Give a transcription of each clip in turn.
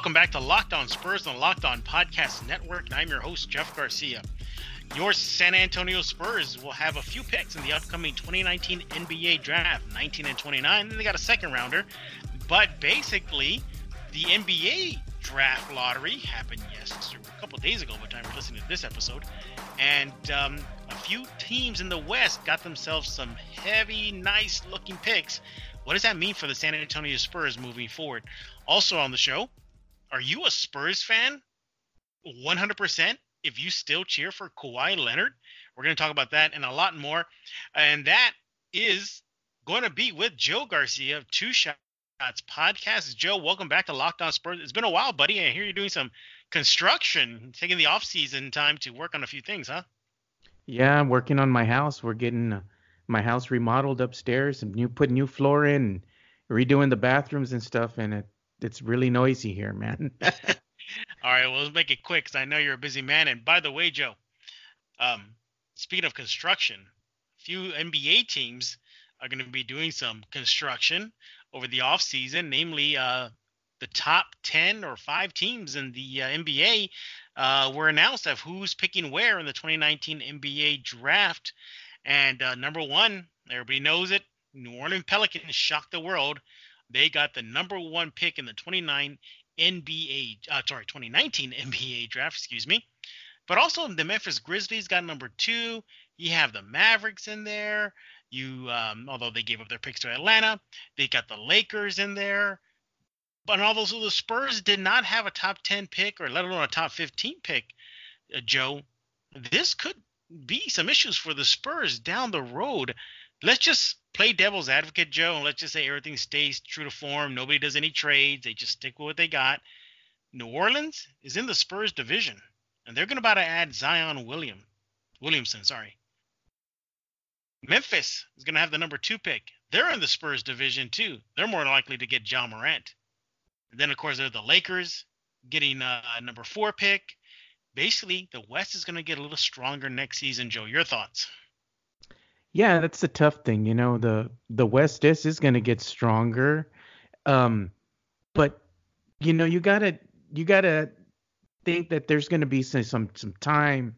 Welcome back to Locked On Spurs on the Locked On Podcast Network. And I'm your host, Jeff Garcia. Your San Antonio Spurs will have a few picks in the upcoming 2019 NBA Draft, 19 and 29. Then they got a second rounder. But basically, the NBA Draft lottery happened yesterday, a couple days ago by the time you're listening to this episode. And um, a few teams in the West got themselves some heavy, nice looking picks. What does that mean for the San Antonio Spurs moving forward? Also on the show, are you a Spurs fan? 100%. If you still cheer for Kawhi Leonard, we're going to talk about that and a lot more. And that is going to be with Joe Garcia of Two Shots Podcast. Joe, welcome back to Locked On Spurs. It's been a while, buddy. I hear you're doing some construction, taking the off season time to work on a few things, huh? Yeah, I'm working on my house. We're getting uh, my house remodeled upstairs and new putting new floor in, redoing the bathrooms and stuff, and it it's really noisy here, man. All right, well, let's make it quick because I know you're a busy man. And by the way, Joe, um, speaking of construction, a few NBA teams are going to be doing some construction over the off season, namely uh, the top 10 or five teams in the uh, NBA uh, were announced of who's picking where in the 2019 NBA draft. And uh, number one, everybody knows it, New Orleans Pelicans shocked the world they got the number one pick in the 29 NBA, uh, sorry, 2019 NBA draft, excuse me. But also the Memphis Grizzlies got number two. You have the Mavericks in there. You, um, although they gave up their picks to Atlanta, they got the Lakers in there. But although so the Spurs did not have a top 10 pick or let alone a top 15 pick, uh, Joe, this could be some issues for the Spurs down the road. Let's just play devil's advocate, Joe, and let's just say everything stays true to form. Nobody does any trades. They just stick with what they got. New Orleans is in the Spurs division, and they're going to about to add Zion William, Williamson. Sorry. Memphis is going to have the number two pick. They're in the Spurs division too. They're more likely to get Ja Morant. And then of course they're the Lakers getting uh, a number four pick. Basically, the West is going to get a little stronger next season. Joe, your thoughts? Yeah, that's the tough thing. You know, the the West is is going to get stronger, um, but you know, you gotta you gotta think that there's going to be some some some time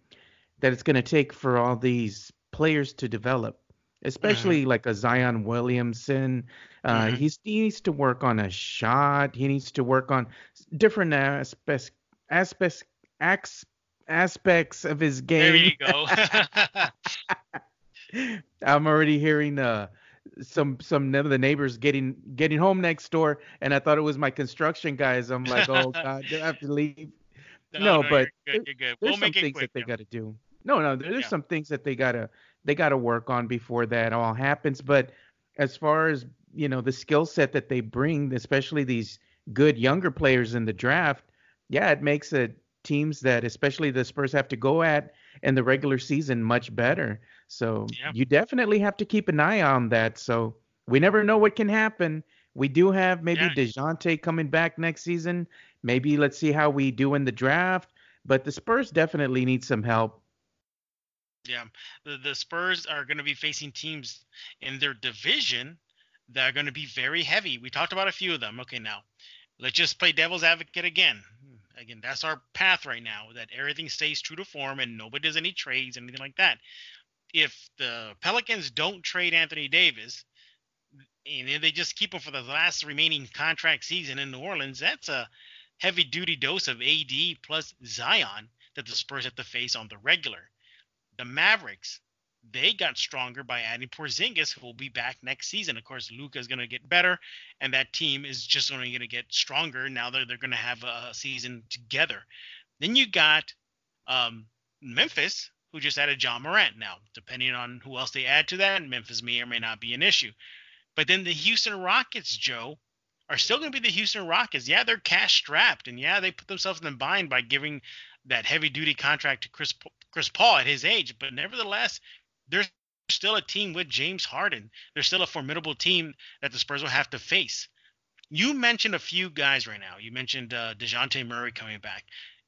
that it's going to take for all these players to develop, especially mm-hmm. like a Zion Williamson. Uh, mm-hmm. He's, he needs to work on a shot. He needs to work on different aspects aspects aspects of his game. There you go. I'm already hearing uh some some of the neighbors getting getting home next door, and I thought it was my construction guys. I'm like, oh god, do I have to leave? No, no, no but you're good. You're good. We'll there's some things quick, that they got to do. No, no, there's yeah. some things that they gotta they gotta work on before that all happens. But as far as you know, the skill set that they bring, especially these good younger players in the draft, yeah, it makes it teams that especially the Spurs have to go at in the regular season much better. So yeah. you definitely have to keep an eye on that. So we never know what can happen. We do have maybe yeah. DeJounte coming back next season. Maybe let's see how we do in the draft. But the Spurs definitely need some help. Yeah, the, the Spurs are going to be facing teams in their division that are going to be very heavy. We talked about a few of them. Okay, now let's just play devil's advocate again. Again, that's our path right now. That everything stays true to form and nobody does any trades, anything like that if the Pelicans don't trade Anthony Davis and they just keep him for the last remaining contract season in New Orleans, that's a heavy duty dose of AD plus Zion that the Spurs have to face on the regular. The Mavericks, they got stronger by adding Porzingis, who will be back next season. Of course, Luka is going to get better, and that team is just only going to get stronger now that they're going to have a season together. Then you got um, Memphis, who just added John Morant. Now, depending on who else they add to that, Memphis may or may not be an issue. But then the Houston Rockets, Joe, are still going to be the Houston Rockets. Yeah, they're cash strapped, and yeah, they put themselves in the bind by giving that heavy duty contract to Chris Chris Paul at his age. But nevertheless, they're still a team with James Harden. They're still a formidable team that the Spurs will have to face. You mentioned a few guys right now. You mentioned uh, Dejounte Murray coming back.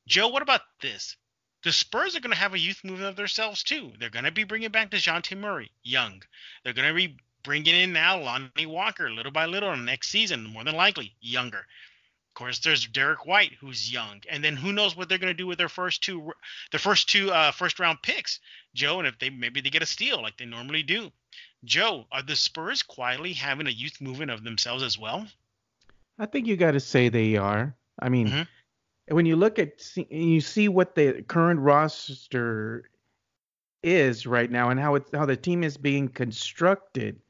Joe, what about this? the Spurs are going to have a youth movement of themselves too. They're going to be bringing back Dejounte Murray, young. They're going to be bringing in now Lonnie Walker little by little next season, more than likely younger. Of course, there's Derrick White, who's young, and then who knows what they're going to do with their first two, their first two uh, first round picks, Joe. And if they maybe they get a steal like they normally do, Joe, are the Spurs quietly having a youth movement of themselves as well? I think you got to say they are. I mean, mm-hmm. when you look at you see what the current roster is right now and how it's how the team is being constructed,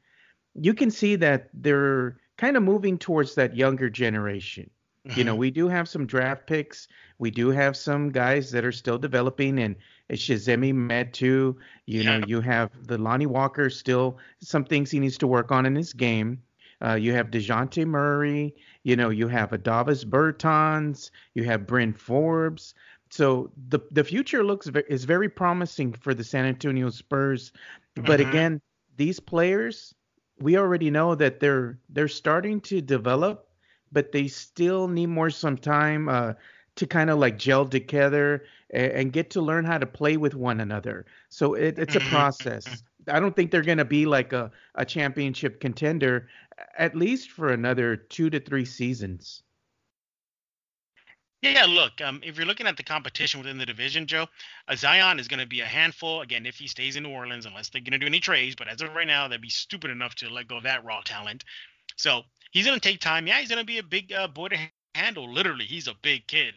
you can see that they're kind of moving towards that younger generation. You know, we do have some draft picks. We do have some guys that are still developing, and Chimezie Metu. You yeah. know, you have the Lonnie Walker still some things he needs to work on in his game. Uh, you have Dejounte Murray. You know, you have Davis Bertans. You have Bryn Forbes. So the the future looks is very promising for the San Antonio Spurs. But mm-hmm. again, these players, we already know that they're they're starting to develop but they still need more some time uh, to kind of like gel together and, and, get to learn how to play with one another. So it, it's a mm-hmm. process. I don't think they're going to be like a, a championship contender at least for another two to three seasons. Yeah, look, um, if you're looking at the competition within the division, Joe, uh, Zion is going to be a handful. Again, if he stays in New Orleans, unless they're going to do any trades, but as of right now, they'd be stupid enough to let go of that raw talent. So he's going to take time. Yeah, he's going to be a big uh, boy to handle. Literally, he's a big kid.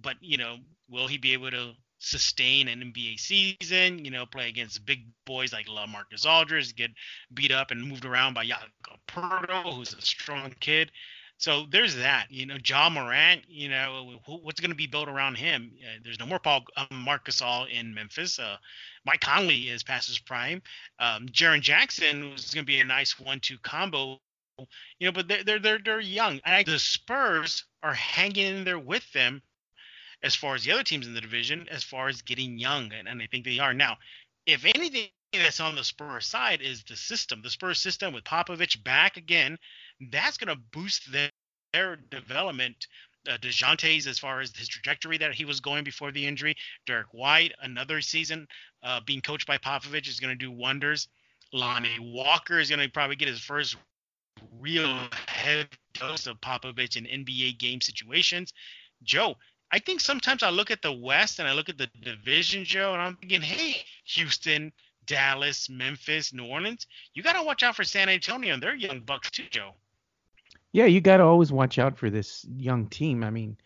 But you know, will he be able to sustain an NBA season? You know, play against big boys like LaMarcus Aldridge, get beat up and moved around by Jakob Poeltl, who's a strong kid. So there's that. You know, Ja Morant. You know, what's going to be built around him? Uh, there's no more Paul um, Marc Gasol in Memphis. Uh, Mike Conley is past his prime. Um, Jaren Jackson was going to be a nice one-two combo you know, but they're they're they're, young. And the Spurs are hanging in there with them as far as the other teams in the division, as far as getting young, and, and I think they are now. If anything that's on the Spurs side is the system, the Spurs system with Popovich back again, that's going to boost their, their development. Uh, Dejounte's as far as his trajectory that he was going before the injury. Derrick White, another season uh, being coached by Popovich is going to do wonders. Lonnie Walker is going to probably get his first real heavy dose of Popovich in NBA game situations. Joe, I think sometimes I look at the West and I look at the division, Joe, and I'm thinking, hey, Houston, Dallas, Memphis, New Orleans, you got to watch out for San Antonio and their young bucks too, Joe. Yeah, you got to always watch out for this young team. I mean,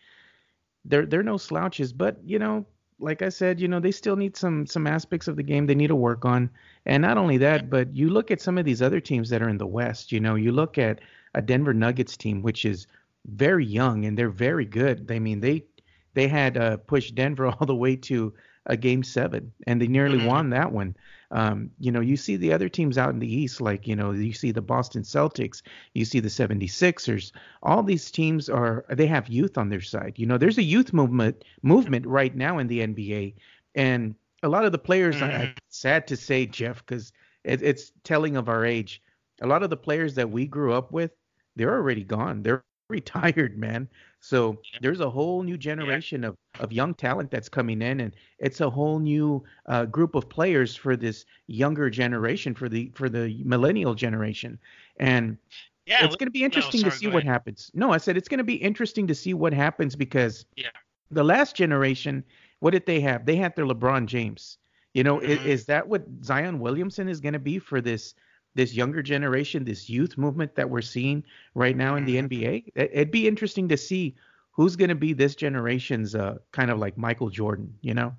they're they're no slouches, but you know, like I said, you know, they still need some some aspects of the game they need to work on. And not only that, but you look at some of these other teams that are in the West, you know, you look at a Denver Nuggets team which is very young and they're very good. I mean, they they had uh, pushed Denver all the way to a game 7 and they nearly mm-hmm. won that one. Um, you know, you see the other teams out in the East, like, you know, you see the Boston Celtics, you see the 76ers. All these teams are, they have youth on their side. You know, there's a youth movement movement right now in the NBA. And a lot of the players, mm-hmm. I, sad to say, Jeff, because it, it's telling of our age. A lot of the players that we grew up with, they're already gone. They're retired, man. So there's a whole new generation yeah. of, of young talent that's coming in, and it's a whole new uh, group of players for this younger generation, for the for the millennial generation, and yeah, it's going to be interesting no, sorry, to see what happens. No, I said it's going to be interesting to see what happens because yeah. the last generation, what did they have? They had their LeBron James. You know, mm-hmm. is, is that what Zion Williamson is going to be for this this younger generation, this youth movement that we're seeing right now in the mm-hmm. NBA. It'd be interesting to see who's going to be this generation's uh, kind of like Michael Jordan, you know?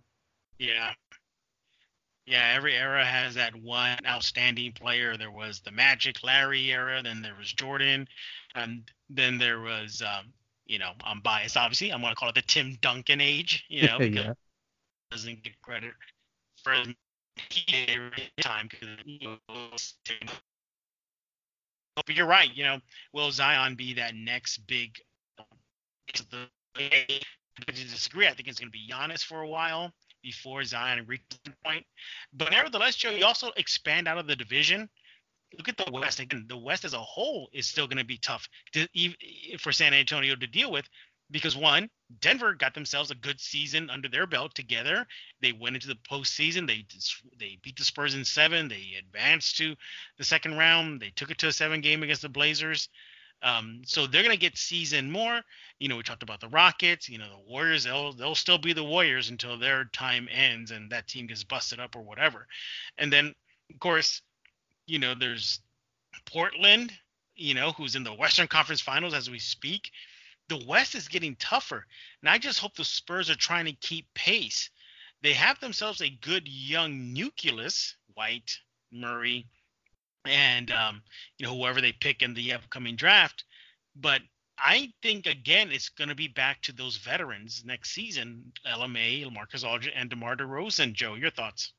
Yeah. Yeah, every era has that one outstanding player. There was the Magic Larry era, then there was Jordan, and then there was, um, you know, I'm biased, obviously. I'm going to call it the Tim Duncan age, you know, yeah. doesn't get credit for time because you're right. You know, will Zion be that next big? I disagree. I think it's going to be Giannis for a while before Zion reaches the point. But nevertheless, Joe, you also expand out of the division. Look at the West again. The West as a whole is still going to be tough to, for San Antonio to deal with because one, Denver got themselves a good season under their belt together. They went into the postseason. They they beat the Spurs in seven. They advanced to the second round. They took it to a seven game against the Blazers. Um, so they're gonna get seasoned more. You know, we talked about the Rockets. You know, the Warriors. They'll they'll still be the Warriors until their time ends and that team gets busted up or whatever. And then, of course, you know, there's Portland. You know, who's in the Western Conference Finals as we speak. The West is getting tougher, and I just hope the Spurs are trying to keep pace. They have themselves a good young nucleus, White, Murray, and um, you know whoever they pick in the upcoming draft. But I think again it's going to be back to those veterans next season: LMA, Marcus Aldridge, and DeMar DeRozan. Joe, your thoughts?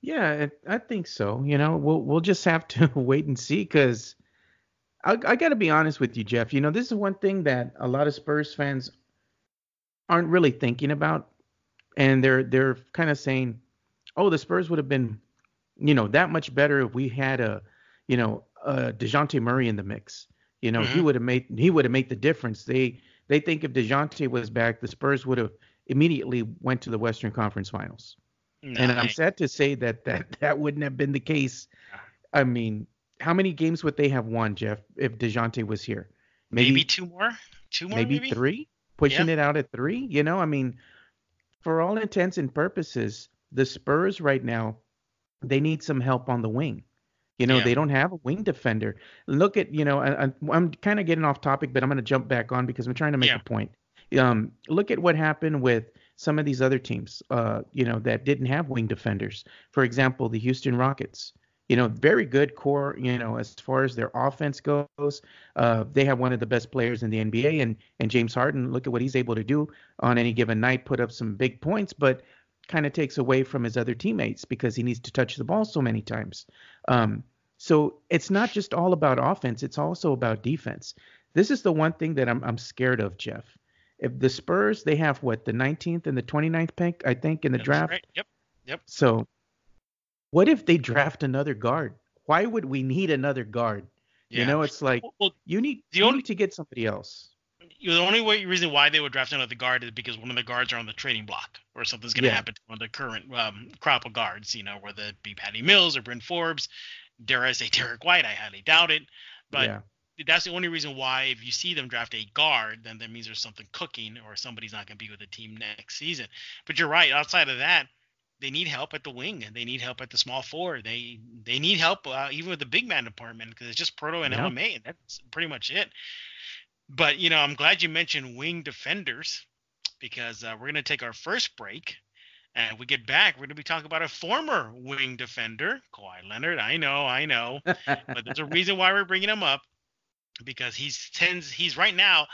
Yeah, I think so. You know, we'll we'll just have to wait and see because I, I got to be honest with you, Jeff. You know, this is one thing that a lot of Spurs fans aren't really thinking about, and they're they're kind of saying, "Oh, the Spurs would have been you know, that much better if we had a, you know, a Dejounte Murray in the mix. You know, mm-hmm. he would have made he would have made the difference. They they think if Dejounte was back, the Spurs would have immediately went to the Western Conference Finals. And I'm sad to say that that that wouldn't have been the case. I mean, how many games would they have won, Jeff, if Dejounte was here? Maybe, maybe two more, two more, maybe, maybe? three. Pushing yeah. it out at three. You know, I mean, for all intents and purposes, the Spurs right now they need some help on the wing. You know, yeah. they don't have a wing defender. Look at, you know, I, am kind of getting off topic, but I'm going to jump back on because I'm trying to make yeah. a point. Um, look at what happened with some of these other teams, uh, you know, that didn't have wing defenders. For example, the Houston Rockets. You know, very good core. You know, as far as their offense goes, uh, they have one of the best players in the NBA, and and James Harden. Look at what he's able to do on any given night, put up some big points. But kind of takes away from his other teammates because he needs to touch the ball so many times. Um, so it's not just all about offense; it's also about defense. This is the one thing that I'm I'm scared of, Jeff. If the Spurs they have what the 19th and the 29th pick, I think, in the That's draft. Right. Yep. Yep. So, what if they draft another guard? Why would we need another guard? Yeah. You know, it's like well, you need you only, need to get somebody else the only way, reason why they would draft another guard is because one of the guards are on the trading block, or something's going to yeah. happen to one of the current um, crop of guards. You know, whether it be Patty Mills or Bryn Forbes, dare I say Derrick White? I highly doubt it, but yeah. that's the only reason why. If you see them draft a guard, then that means there's something cooking, or somebody's not going to be with the team next season. But you're right. Outside of that, they need help at the wing and they need help at the small four. They they need help uh, even with the big man department because it's just Poeltl and yeah. LMA and that's pretty much it. But you know, I'm glad you mentioned wing defenders because uh, we're going to take our first break. And we get back, we're going to be talking about a former wing defender, Kawhi Leonard. I know, I know, but there's a reason why we're bringing him up because he's tends he's right now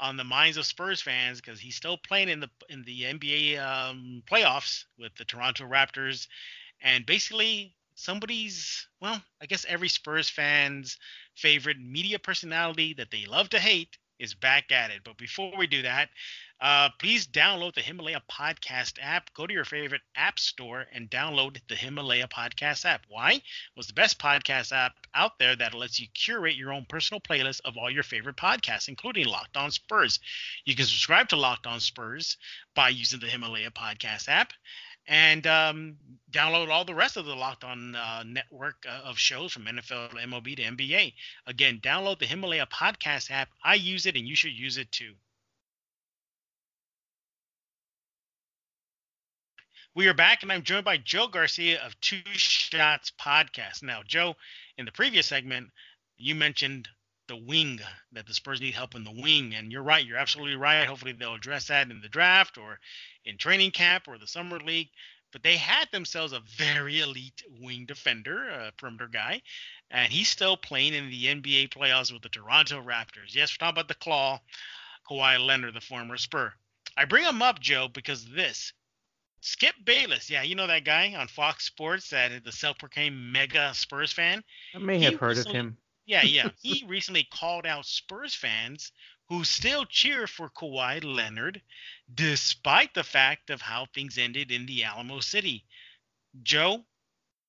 on the minds of Spurs fans because he's still playing in the in the NBA um, playoffs with the Toronto Raptors, and basically somebody's well, I guess every Spurs fan's favorite media personality that they love to hate is back at it. But before we do that, uh, please download the Himalaya Podcast app. Go to your favorite app store and download the Himalaya Podcast app. Why? It was the best podcast app out there that lets you curate your own personal playlist of all your favorite podcasts, including Locked On Spurs. You can subscribe to Locked On Spurs by using the Himalaya Podcast app and um, download all the rest of the Locked On uh, network uh, of shows from NFL to MLB to NBA. Again, download the Himalaya Podcast app. I use it, and you should use it too. We are back, and I'm joined by Joe Garcia of Two Shots Podcast. Now, Joe, in the previous segment, you mentioned the wing that the Spurs need help in the wing, and you're right. You're absolutely right. Hopefully, they'll address that in the draft or in training camp or the summer league. But they had themselves a very elite wing defender, a perimeter guy, and he's still playing in the NBA playoffs with the Toronto Raptors. Yes, we're talking about the Claw, Kawhi Leonard, the former Spur. I bring him up, Joe, because this Skip Bayless, yeah, you know that guy on Fox Sports that the self-proclaimed mega Spurs fan. I may have heard recently, of him. Yeah, yeah. he recently called out Spurs fans who still cheer for Kawhi Leonard despite the fact of how things ended in the Alamo City. Joe,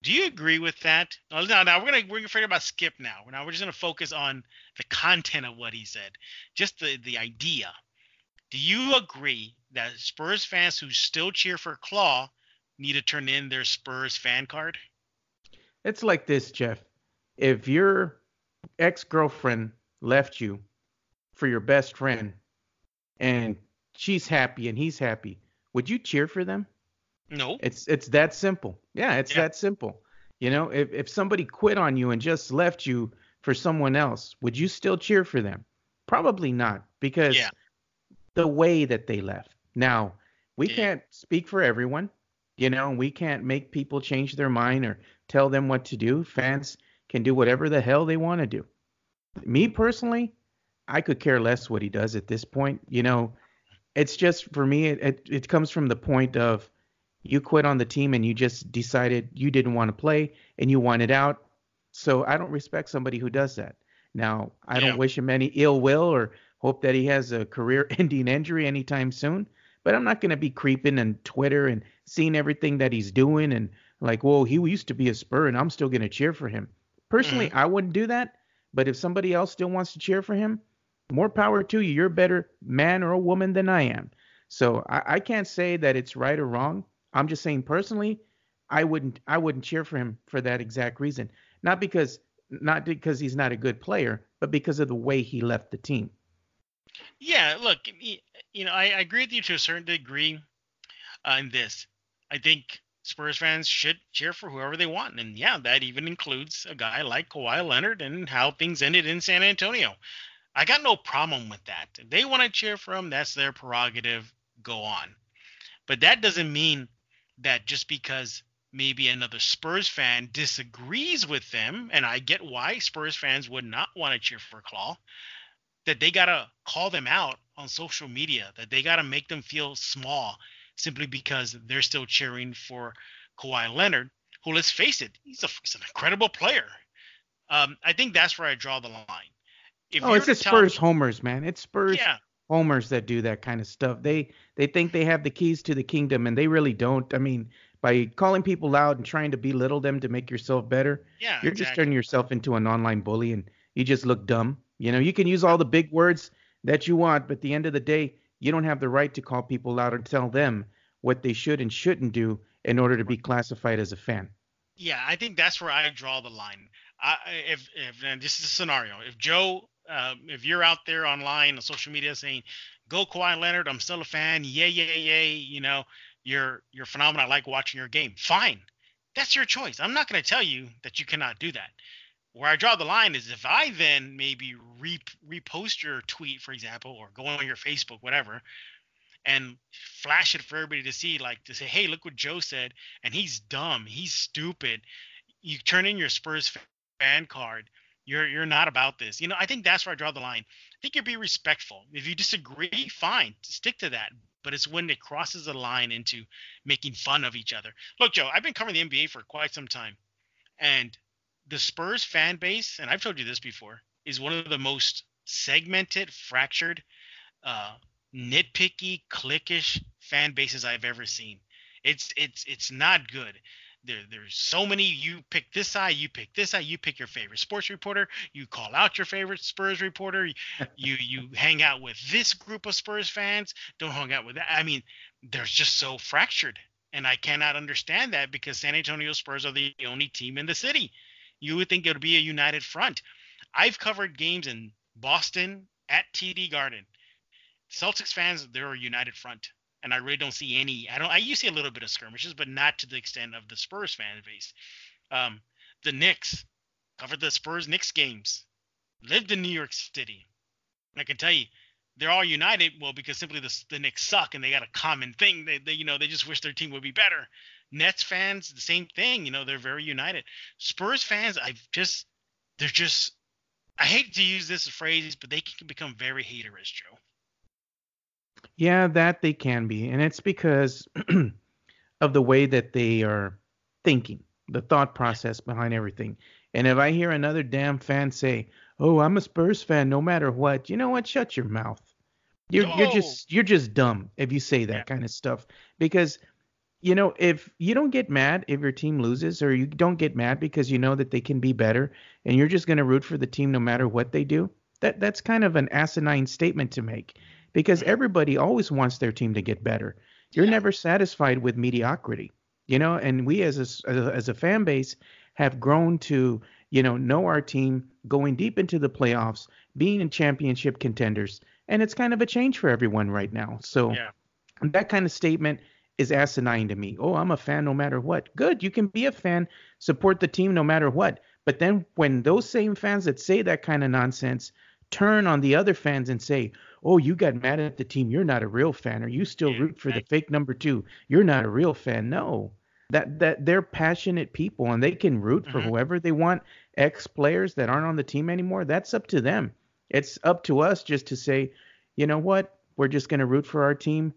do you agree with that? No, no, no we're gonna we're gonna forget about Skip now. Now we're just gonna focus on the content of what he said, just the the idea. Do you agree that Spurs fans who still cheer for Claw need to turn in their Spurs fan card? It's like this, Jeff. If your ex girlfriend left you for your best friend and she's happy and he's happy, would you cheer for them? No. It's it's that simple. Yeah, it's yeah. that simple. You know, if if somebody quit on you and just left you for someone else, would you still cheer for them? Probably not because yeah. The way that they left. Now, we yeah. can't speak for everyone. You know, we can't make people change their mind or tell them what to do. Fans can do whatever the hell they want to do. Me personally, I could care less what he does at this point. You know, it's just for me, it, it, it comes from the point of you quit on the team and you just decided you didn't want to play and you wanted out. So I don't respect somebody who does that. Now, I yeah. don't wish him any ill will or hope that he has a career ending injury anytime soon, but I'm not going to be creeping on Twitter and seeing everything that he's doing and like, whoa, he used to be a Spur and I'm still going to cheer for him. Personally, mm-hmm. I wouldn't do that. But if somebody else still wants to cheer for him, more power to you. You're a better man or a woman than I am. So I, I can't say that it's right or wrong. I'm just saying personally, I wouldn't I wouldn't cheer for him for that exact reason. Not because not because he's not a good player, but because of the way he left the team. Yeah, look, you know, I, I agree with you to a certain degree in this. I think Spurs fans should cheer for whoever they want, and yeah, that even includes a guy like Kawhi Leonard and how things ended in San Antonio. I got no problem with that. If they want to cheer for him, that's their prerogative. Go on. But that doesn't mean that just because maybe another Spurs fan disagrees with them, and I get why Spurs fans would not want to cheer for Claw, that they got to call them out on social media, that they got to make them feel small simply because they're still cheering for Kawhi Leonard, who, let's face it, he's, a, he's an incredible player. Um, I think that's where I draw the line. If oh, it's the Spurs me, homers, man. It's Spurs yeah. homers that do that kind of stuff. They they think they have the keys to the kingdom, and they really don't. I mean, by calling people out and trying to belittle them to make yourself better, yeah, you're exactly. just turning yourself into an online bully, and you just look dumb. You know, you can use all the big words that you want, but at the end of the day, you don't have the right to call people out and tell them what they should and shouldn't do in order to be classified as a fan. Yeah, I think that's where I draw the line. I, if if and this is a scenario, if Joe um, if you're out there online on social media saying, "Go Kawhi Leonard, I'm still a fan. Yay, yay, yay!" You know, you're you're phenomenal. I like watching your game. Fine, that's your choice. I'm not going to tell you that you cannot do that. Where I draw the line is if I then maybe re- repost your tweet, for example, or go on your Facebook, whatever, and flash it for everybody to see, like to say, "Hey, look what Joe said," and he's dumb, he's stupid. You turn in your Spurs fan card you're you're not about this. You know, I think that's where I draw the line. I think you'd be respectful. If you disagree, fine, stick to that. But it's when it crosses the line into making fun of each other. Look, Joe, I've been covering the NBA for quite some time, and the Spurs fan base, and I've told you this before, is one of the most segmented, fractured, uh, nitpicky, cliquish fan bases I've ever seen. It's it's it's not good there, there's so many. You pick this side, you pick this side, you pick your favorite sports reporter, you call out your favorite Spurs reporter, you you hang out with this group of Spurs fans, don't hang out with that. I mean, they're just so fractured, and I cannot understand that because San Antonio Spurs are the only team in the city. You would think it would be a united front. I've covered games in Boston at TD Garden. Celtics fans, they're a united front and I really don't see any. I don't. I you see a little bit of skirmishes, but not to the extent of the Spurs fan base. Um, the Knicks covered the Spurs Knicks games, lived in New York City. I can tell you, they're all united. Well, because simply the the Knicks suck, and they got a common thing. They, they you know they just wish their team would be better. Nets fans, the same thing. You know they're very united. Spurs fans, I've just they're just. I hate to use this phrase, but they can become very haterish, Joe. Yeah, that they can be. And it's because of the way that they are thinking, the thought process behind everything. And if I hear another damn fan say, "Oh, I'm a Spurs fan no matter what," you know what? Shut your mouth. You're oh. you're just you're just dumb if you say that yeah. kind of stuff because you know if you don't get mad if your team loses or you don't get mad because you know that they can be better and you're just going to root for the team no matter what they do that that's kind of an asinine statement to make because mm-hmm. everybody always wants their team to get better. You're yeah. never satisfied with mediocrity, you know. And we as a as a fan base have grown to you know, know our team going deep into the playoffs, being in championship contenders. And it's kind of a change for everyone right now. So Yeah. that kind of statement is asinine to me. Oh, I'm a fan no matter what. Good. You can be a fan, support the team no matter what. But then when those same fans that say that kind of nonsense turn on the other fans and say, "Oh, you got mad at the team. You're not a real fan, or you still root for the fake number two. You're not a real fan." No, that that they're passionate people and they can root for Mhm. whoever they want. Ex players that aren't on the team anymore, that's up to them. It's up to us just to say, you know what, we're just going to root for our team,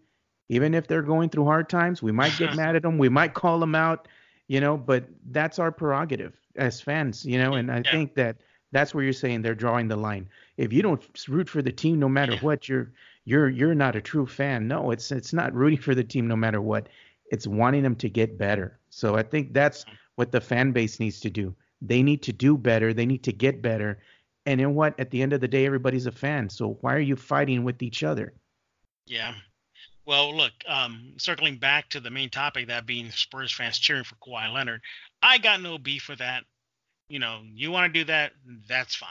even if they're going through hard times. We might get mad at them, we might call them out, you know, but that's our prerogative as fans, you know. And I Yeah. think that that's where you're saying they're drawing the line. If you don't root for the team no matter what, you're you're you're not a true fan. No, it's it's not rooting for the team no matter what. It's wanting them to get better. So I think that's mm-hmm. what the fan base needs to do. They need to do better. They need to get better. And then what? At the end of the day, everybody's a fan. So why are you fighting with each other? Yeah. Well, look, um, circling back to the main topic, that being Spurs fans cheering for Kawhi Leonard, I got no beef with that. You know, you want to do that, that's fine.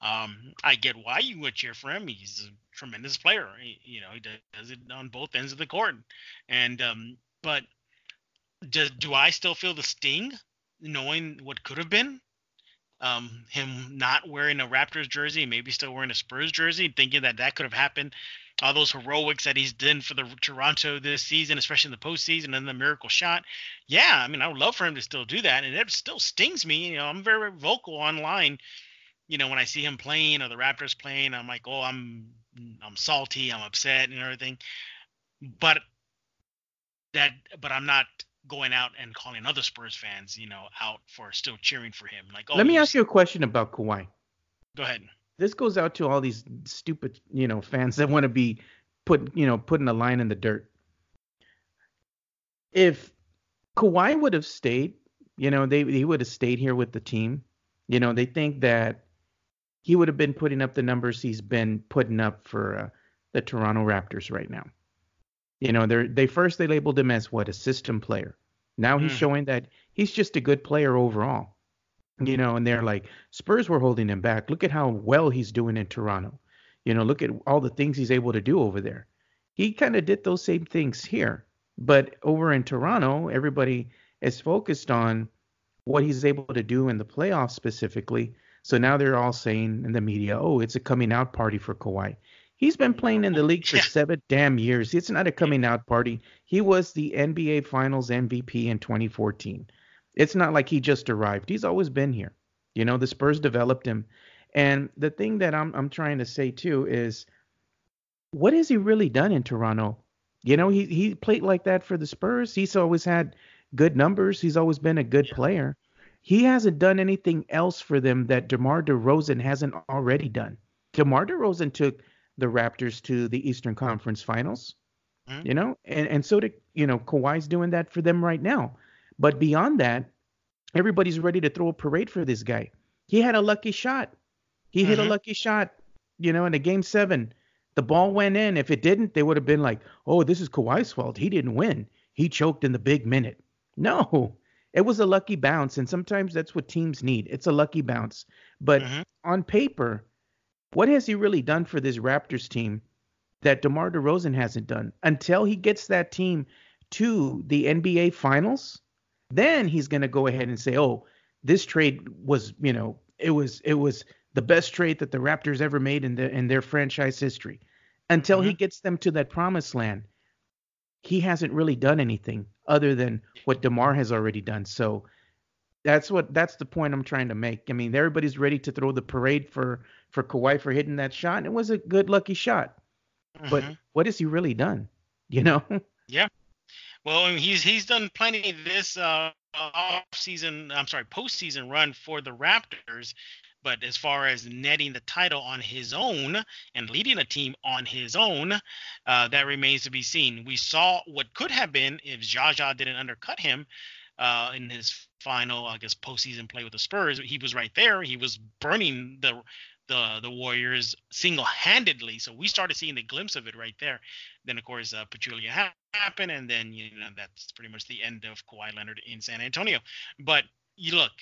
Um, I get why you would cheer for him. He's a tremendous player. He, you know, he does it on both ends of the court. And um, but does, do I still feel the sting, knowing what could have been? Um, him not wearing a Raptors jersey, maybe still wearing a Spurs jersey, thinking that that could have happened all those heroics that he's done for the Toronto this season, especially in the postseason and the miracle shot. Yeah, I mean, I would love for him to still do that, and it still stings me. You know, I'm very vocal online. You know, when I see him playing or the Raptors playing, I'm like, oh, I'm I'm salty, I'm upset, and everything. But that, but I'm not going out and calling other Spurs fans, you know, out for still cheering for him. Like, oh, Let me ask you a question about Kawhi. Go ahead. This goes out to all these stupid, you know, fans that want to be put, you know, putting a line in the dirt. If Kawhi would have stayed, you know, they he would have stayed here with the team. You know, they think that he would have been putting up the numbers he's been putting up for uh, the Toronto Raptors right now. You know, they they first they labeled him as what a system player. Now he's Mm. showing that he's just a good player overall. You know, and they're like Spurs were holding him back. Look at how well he's doing in Toronto. You know, look at all the things he's able to do over there. He kind of did those same things here, but over in Toronto, everybody is focused on what he's able to do in the playoffs specifically. So now they're all saying in the media, "Oh, it's a coming out party for Kawhi." He's been playing in the league for seven damn years. It's not a coming out party. He was the NBA Finals MVP in 2014. It's not like he just arrived. He's always been here. You know, the Spurs developed him. And the thing that I'm I'm trying to say too is what has he really done in Toronto? You know, he he played like that for the Spurs. He's always had good numbers. He's always been a good Yeah. player. He hasn't done anything else for them that DeMar DeRozan hasn't already done. DeMar DeRozan took the Raptors to the Eastern Conference Finals. Mhm. You know, and and so did you know Kawhi's doing that for them right now. But beyond that, everybody's ready to throw a parade for this guy. He had a lucky shot. He hit a Mhm. lucky shot, you know, in a game seven. The ball went in. If it didn't, they would have been like, oh, this is Kawhi's fault. He didn't win. He choked in the big minute. No, it was a lucky bounce. And sometimes that's what teams need. It's a lucky bounce. But Mhm. on paper, what has he really done for this Raptors team that DeMar DeRozan hasn't done? Until he gets that team to the NBA Finals, then he's going to go ahead and say, "Oh, this trade was, you know, it was it was the best trade that the Raptors ever made in the in their franchise history." Until he gets them to that promised land, he hasn't really done anything other than what DeMar has already done. So that's what that's the point I'm trying to make. I mean, everybody's ready to throw the parade for for Kawhi for hitting that shot, it was a good lucky shot. But Mhm. what has he really done? You know? Well, I mean, he's he's done plenty this uh, off season. I'm sorry, postseason run for the Raptors. But as far as netting the title on his own and leading a team on his own, uh, that remains to be seen. We saw what could have been if Zaza didn't undercut him uh, in his final, I guess, postseason play with the Spurs. He was right there. He was burning the the the Warriors single-handedly. So we started seeing the glimpse of it right there. Then of course uh, Pachulia ha- happened, and then you know that's pretty much the end of Kawhi Leonard in San Antonio. But you look,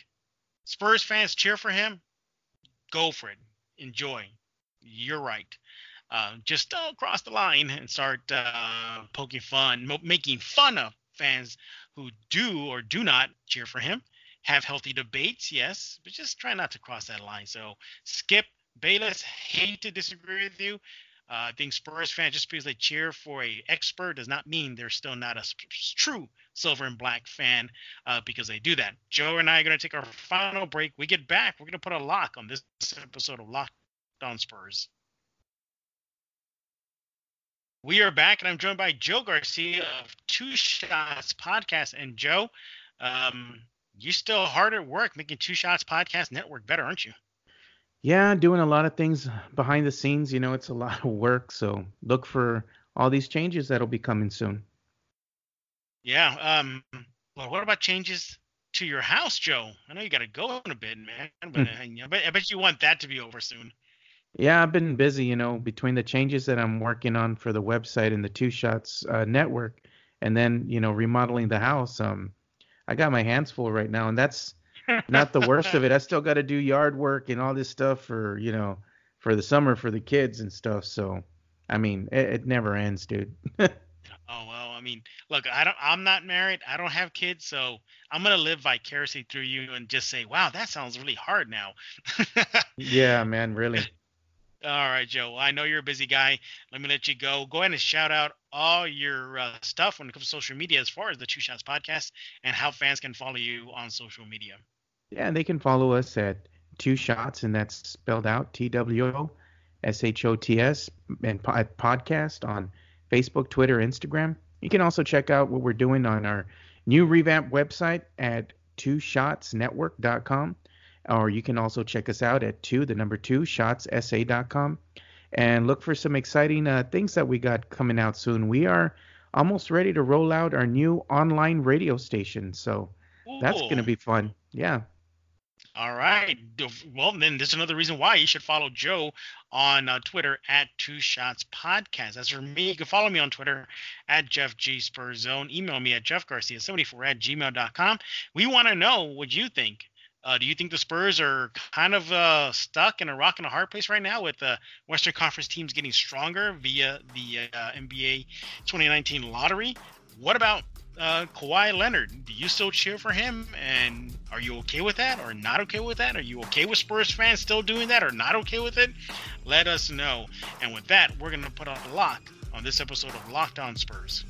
Spurs fans cheer for him. Go for it. Enjoy. You're right. Uh, just don't cross the line and start uh, poking fun, mo- making fun of fans who do or do not cheer for him. Have healthy debates, yes, but just try not to cross that line. So, Skip Bayless, hate to disagree with you. Uh, think Spurs fans just because they cheer for a ex-Spur does not mean they're still not a true silver and black fan uh, because they do that. Joe and I are going to take our final break. We get back. We're going to put a lock on this episode of Locked On Spurs. We are back, and I'm joined by Joe Garcia of Two Shots Podcast. And Joe, um, you're still hard at work making Two Shots Podcast Network better, aren't you? Yeah, doing a lot of things behind the scenes. You know, it's a lot of work. So look for all these changes that'll be coming soon. Yeah. Um. Well, what about changes to your house, Joe? I know you got to go in a bit, man. But hmm. I, bet, I bet you want that to be over soon. Yeah, I've been busy. You know, between the changes that I'm working on for the website and the Two Shots uh, network, and then you know remodeling the house. Um, I got my hands full right now, and that's not the worst of it. I still got to do yard work and all this stuff for you know for the summer for the kids and stuff. So I mean, it, it never ends, dude. oh well, I mean, look, I don't. I'm not married. I don't have kids, so I'm gonna live vicariously through you and just say, wow, that sounds really hard now. yeah, man, really. All right, Joe. I know you're a busy guy. Let me let you go. Go ahead and shout out all your uh, stuff when it comes to social media as far as the Two Shots podcast and how fans can follow you on social media. Yeah, and they can follow us at Two Shots, and that's spelled out T W O S H O T S and podcast on Facebook, Twitter, Instagram. You can also check out what we're doing on our new revamp website at twoshotsnetwork.com or you can also check us out at two, the number two, shotssa.com, and look for some exciting uh, things that we got coming out soon. We are almost ready to roll out our new online radio station, so Ooh. that's going to be fun. Yeah. All right. Well, then there's another reason why you should follow Joe on uh, Twitter at Two Shots Podcast. As for me, you can follow me on Twitter at Jeff G Spurs Zone. Email me at jeffgarcia74 at gmail.com. We want to know what you think uh, do you think the Spurs are kind of uh, stuck in a rock and a hard place right now with the Western Conference teams getting stronger via the uh, NBA 2019 lottery? What about uh, Kawhi Leonard? Do you still cheer for him? And are you okay with that or not okay with that? Are you okay with Spurs fans still doing that or not okay with it? Let us know. And with that, we're going to put on a lock on this episode of Locked On Spurs.